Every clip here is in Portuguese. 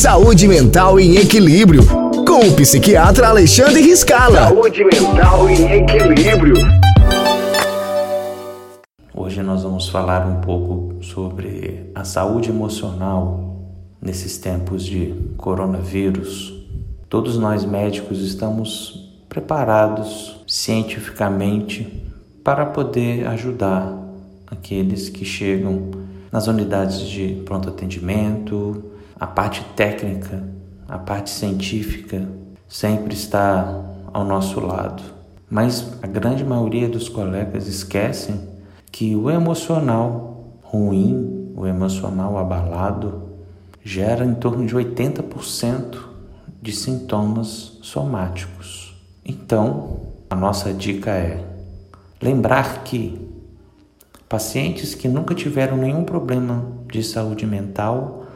Saúde Mental em Equilíbrio, com o psiquiatra Alexandre Riscala. Saúde Mental em Equilíbrio. Hoje nós vamos falar um pouco sobre a saúde emocional nesses tempos de coronavírus. Todos nós médicos estamos preparados cientificamente para poder ajudar aqueles que chegam nas unidades de pronto atendimento, a parte técnica, a parte científica sempre está ao nosso lado. Mas a grande maioria dos colegas esquecem que o emocional ruim, o emocional abalado, gera em torno de 80% de sintomas somáticos. Então, a nossa dica é lembrar que Pacientes que nunca tiveram nenhum problema de saúde mental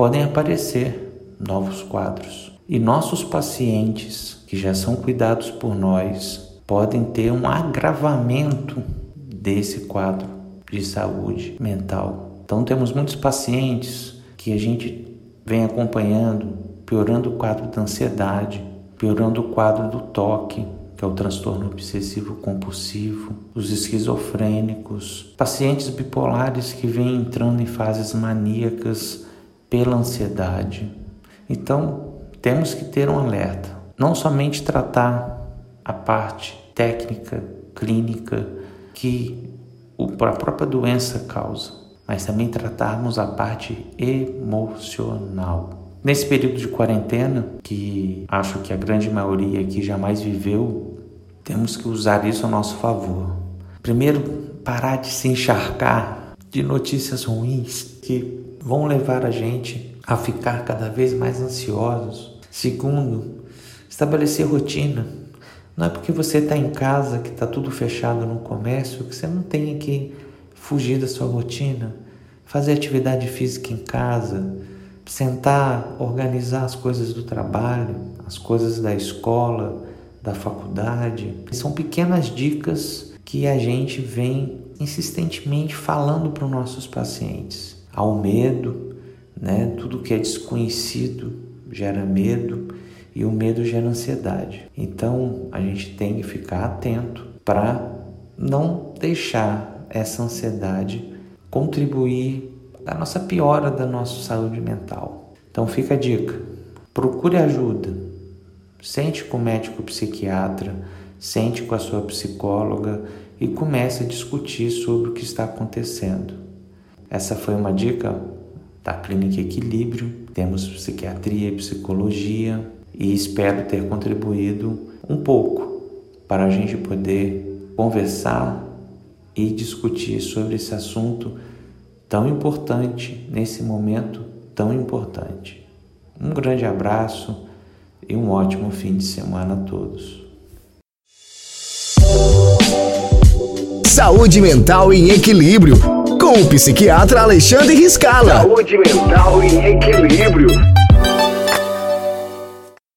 podem aparecer novos quadros. E nossos pacientes que já são cuidados por nós podem ter um agravamento desse quadro de saúde mental. Então temos muitos pacientes que a gente vem acompanhando, piorando o quadro da ansiedade, piorando o quadro do toque, que é o transtorno obsessivo compulsivo, os esquizofrênicos, pacientes bipolares que vêm entrando em fases maníacas pela ansiedade. Então, temos que ter um alerta, não somente tratar a parte técnica, clínica que a própria doença causa, mas também tratarmos a parte emocional. Nesse período de quarentena, que acho que a grande maioria aqui jamais viveu, temos que usar isso a nosso favor. Primeiro, parar de se encharcar de notícias ruins que vão levar a gente a ficar cada vez mais ansiosos. Segundo, estabelecer rotina. Não é porque você está em casa, que está tudo fechado no comércio, que você não tem que fugir da sua rotina. Fazer atividade física em casa, sentar, organizar as coisas do trabalho, as coisas da escola, da faculdade. São pequenas dicas que a gente vem insistentemente falando para os nossos pacientes. Ao medo, né? Tudo que é desconhecido gera medo e o medo gera ansiedade. Então a gente tem que ficar atento para não deixar essa ansiedade contribuir a nossa piora da nossa saúde mental. Então fica a dica: procure ajuda, sente com o médico psiquiatra, sente com a sua psicóloga e comece a discutir sobre o que está acontecendo. Essa foi uma dica da Clínica Equilíbrio. Temos psiquiatria e psicologia e espero ter contribuído um pouco para a gente poder conversar e discutir sobre esse assunto tão importante nesse momento tão importante. Um grande abraço e um ótimo fim de semana a todos. Saúde Mental em Equilíbrio, com o psiquiatra Alexandre Riscala. Saúde Mental em Equilíbrio.